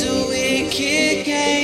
A wicked game.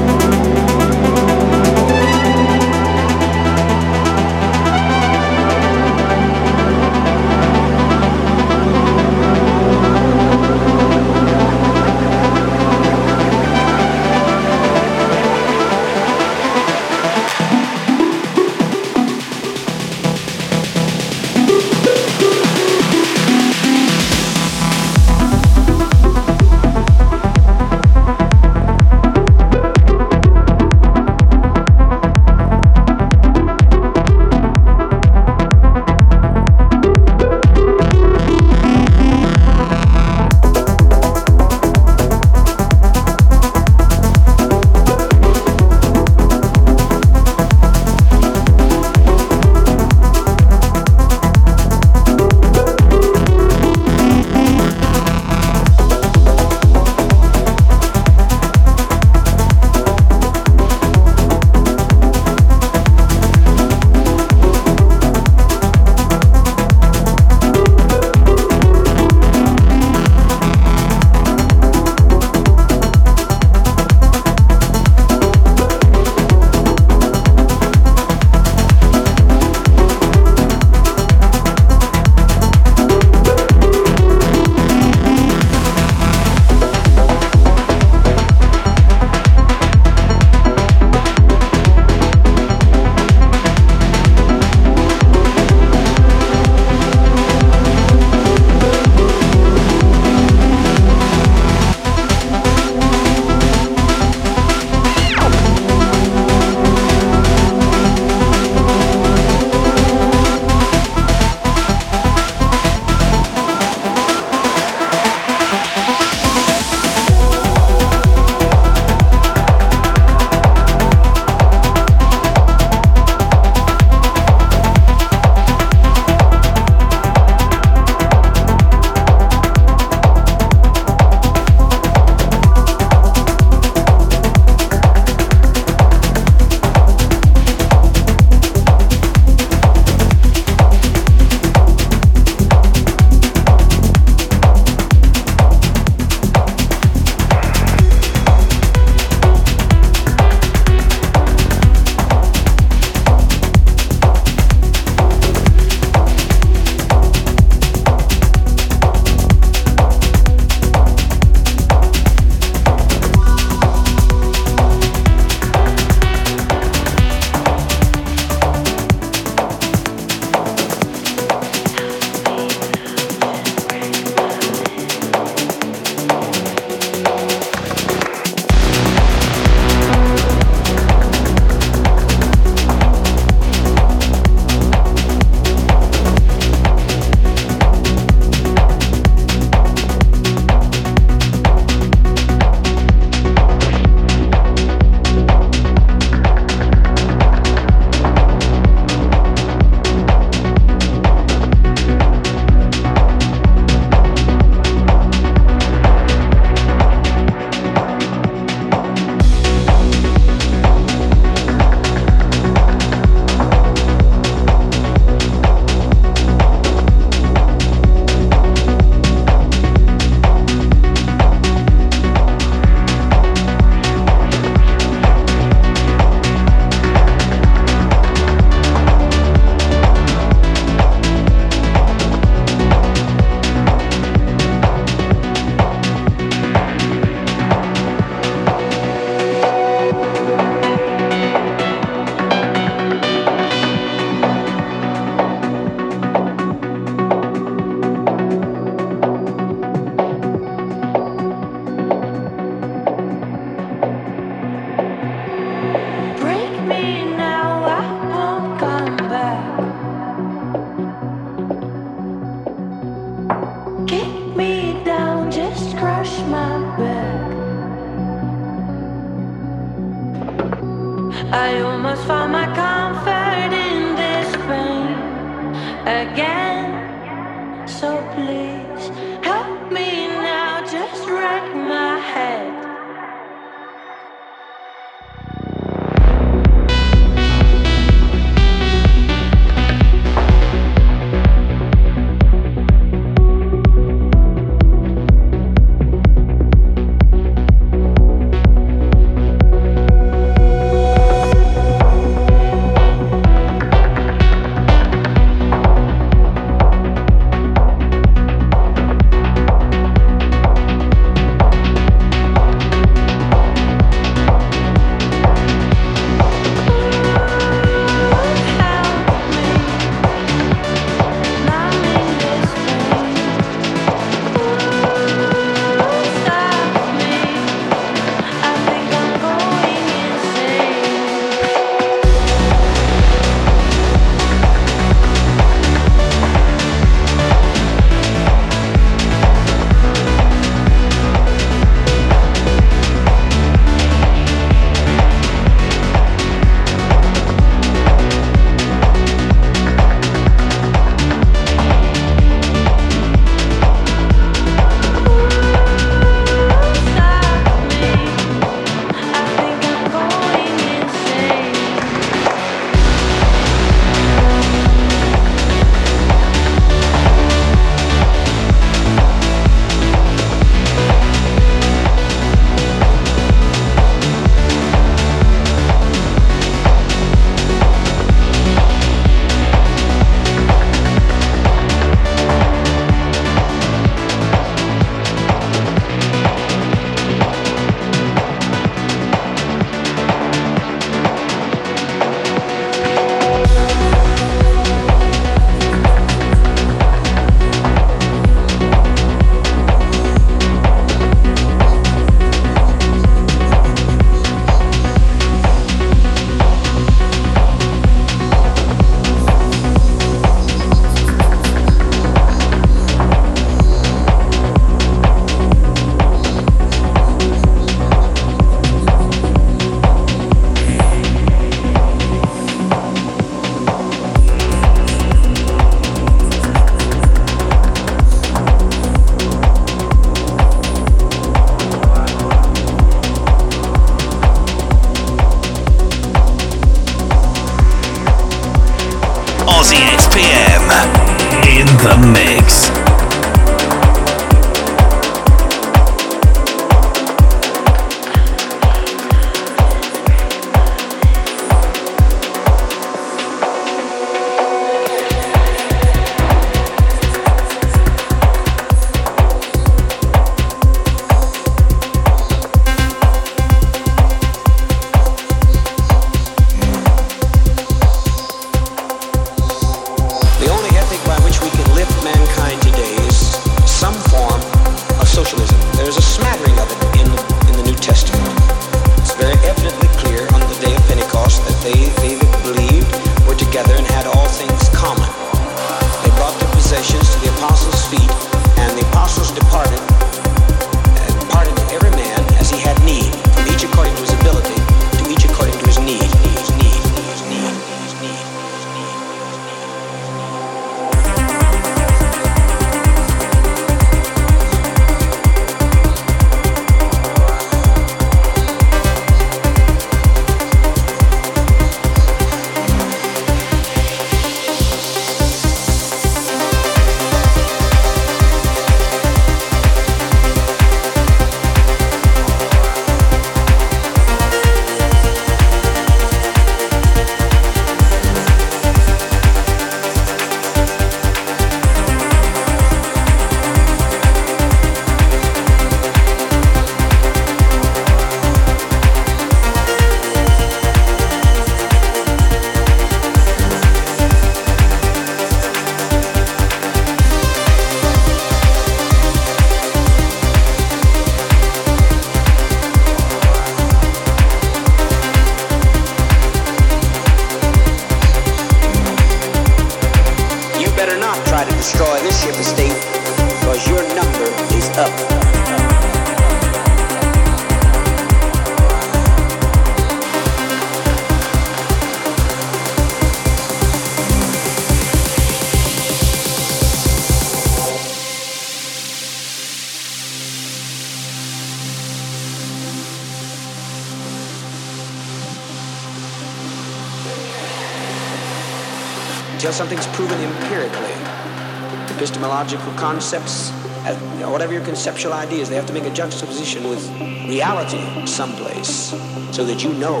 Concepts, uh, whatever your conceptual ideas, they have to make a juxtaposition with reality someplace so that you know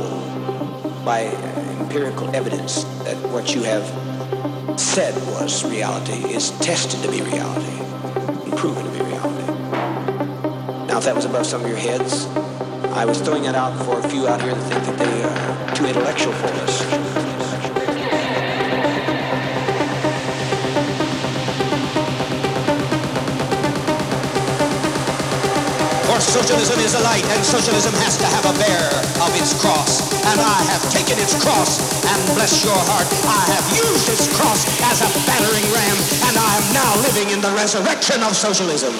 by empirical evidence that what you have said was reality is tested to be reality and proven to be reality. Now, if that was above some of your heads, I was throwing that out for a few out here that think that they are too intellectual for us. Socialism is a light, and socialism has to have a bear of its cross. And I have taken its cross, and bless your heart, I have used its cross as a battering ram, and I am now living in the resurrection of socialism.